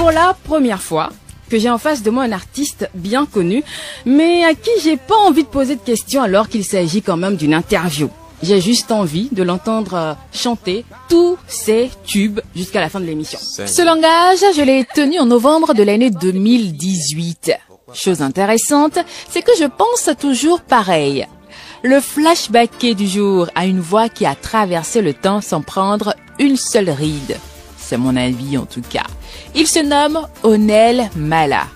pour la première fois que j'ai en face de moi un artiste bien connu, mais à qui j'ai pas envie de poser de questions alors qu'il s'agit quand même d'une interview. J'ai juste envie de l'entendre euh, chanter tous ses tubes jusqu'à la fin de l'émission. Ce langage, je l'ai tenu en novembre de l'année 2018. Chose intéressante, c'est que je pense toujours pareil. Le flashbacké du jour a une voix qui a traversé le temps sans prendre une seule ride. C'est mon avis en tout cas. Il se nomme Onel Mala.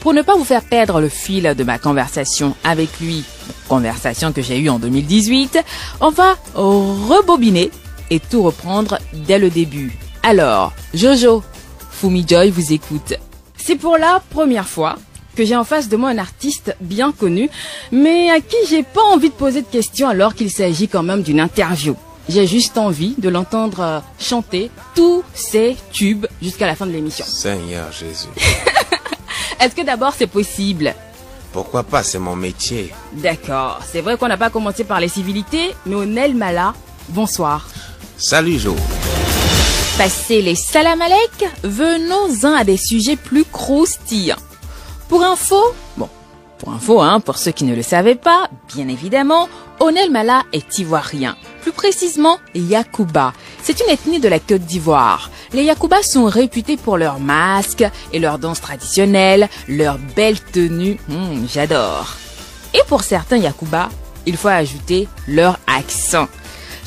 Pour ne pas vous faire perdre le fil de ma conversation avec lui, conversation que j'ai eue en 2018, on va rebobiner et tout reprendre dès le début. Alors, Jojo, Fumi Joy vous écoute. C'est pour la première fois que j'ai en face de moi un artiste bien connu, mais à qui j'ai pas envie de poser de questions alors qu'il s'agit quand même d'une interview. J'ai juste envie de l'entendre euh, chanter tous ses tubes jusqu'à la fin de l'émission. Seigneur Jésus. Est-ce que d'abord c'est possible? Pourquoi pas, c'est mon métier. D'accord, c'est vrai qu'on n'a pas commencé par les civilités, mais Onel Mala, bonsoir. Salut Jo. Passé les salam alek, venons-en à des sujets plus croustillants. Pour info, bon, pour info, hein, pour ceux qui ne le savaient pas, bien évidemment, Onel Mala est ivoirien, plus précisément Yakuba. C'est une ethnie de la Côte d'Ivoire. Les Yakuba sont réputés pour leurs masques et leurs danses traditionnelles, leurs belles tenues, hmm, j'adore. Et pour certains Yakuba, il faut ajouter leur accent.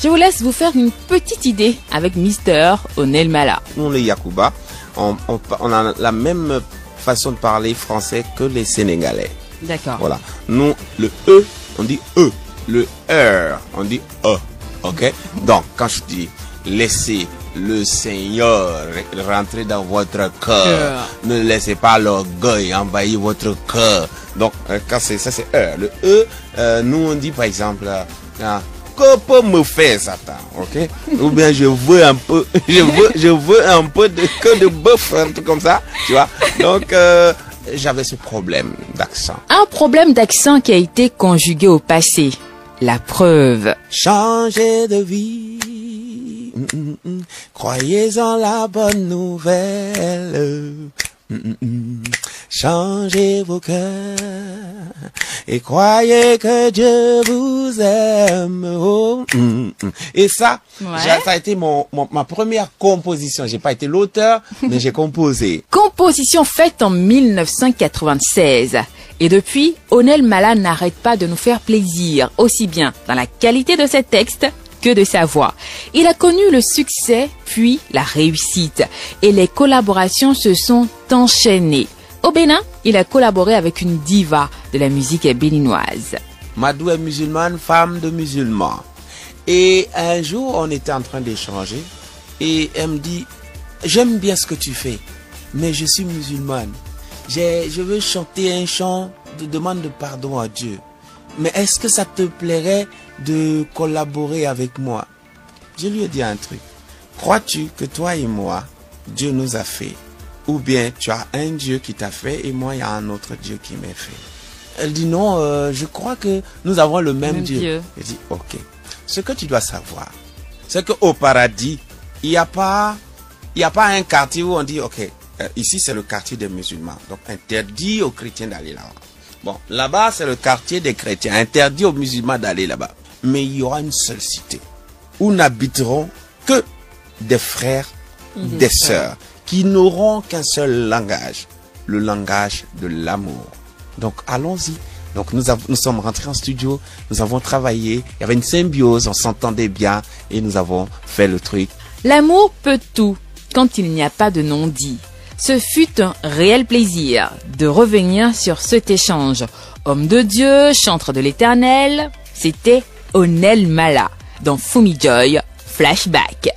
Je vous laisse vous faire une petite idée avec Mister Onel Mala. Nous, les Yakuba, on, on, on a la même façon de parler français que les Sénégalais. D'accord. Voilà. Nous, le E, on dit E. Le R, on dit E. OK? Donc, quand je dis laissez le Seigneur rentrer dans votre cœur, ne laissez pas l'orgueil envahir votre cœur. Donc, euh, quand c'est ça, c'est E. Le E, euh, nous, on dit par exemple, euh, que peut me faire Satan, ok? Ou bien je veux un peu, je veux, je veux un peu de que de bœuf, un truc comme ça, tu vois? Donc euh, j'avais ce problème d'accent. Un problème d'accent qui a été conjugué au passé. La preuve. Changer de vie, mm, mm, mm. croyez en la bonne nouvelle. Changez vos cœurs et croyez que Dieu vous aime. Oh, mm, mm. Et ça, Ouais. ça a été mon, mon- ma première composition. J'ai pas été l'auteur, mais j'ai composé. Composition faite en 1996. Et depuis, Onel Mala n'arrête pas de nous faire plaisir, aussi bien dans la qualité de ses textes que de sa voix. Il a connu le succès, puis la réussite. Et les collaborations se sont enchaînées. Au Bénin, il a collaboré avec une diva de la musique béninoise. Madou est musulmane, femme de musulman. Et un jour, on était en train d'échanger et elle me dit, j'aime bien ce que tu fais, mais je suis musulmane. Je veux chanter un chant de demande de pardon à Dieu. Mais est-ce que ça te plairait de collaborer avec moi? Je lui ai dit un truc. Crois-tu que toi et moi, Dieu nous a fait? Ou bien tu as un Dieu qui t'a fait et moi, il y a un autre Dieu qui m'a fait? Elle dit non, euh, je crois que nous avons le même, Même Dieu. Dieu. Je dis ok. Ce que tu dois savoir, c'est qu'au paradis, il n'y a pas, il y a pas un quartier où on dit ok, euh, ici c'est le quartier des musulmans, donc interdit aux chrétiens d'aller là-bas. Bon, là-bas c'est le quartier des chrétiens, interdit aux musulmans d'aller là-bas. Mais il y aura une seule cité où n'habiteront que des frères, des sœurs, qui n'auront qu'un seul langage, le langage de l'amour. Donc allons-y. Donc nous, nous sommes rentrés en studio, nous avons travaillé, il y avait une symbiose, on s'entendait bien et nous avons fait le truc. L'amour peut tout quand il n'y a pas de non-dit. Ce fut un réel plaisir de revenir sur cet échange. Homme de Dieu, chantre de l'éternel, c'était Onel Mala dans Fumi Joy Flashback.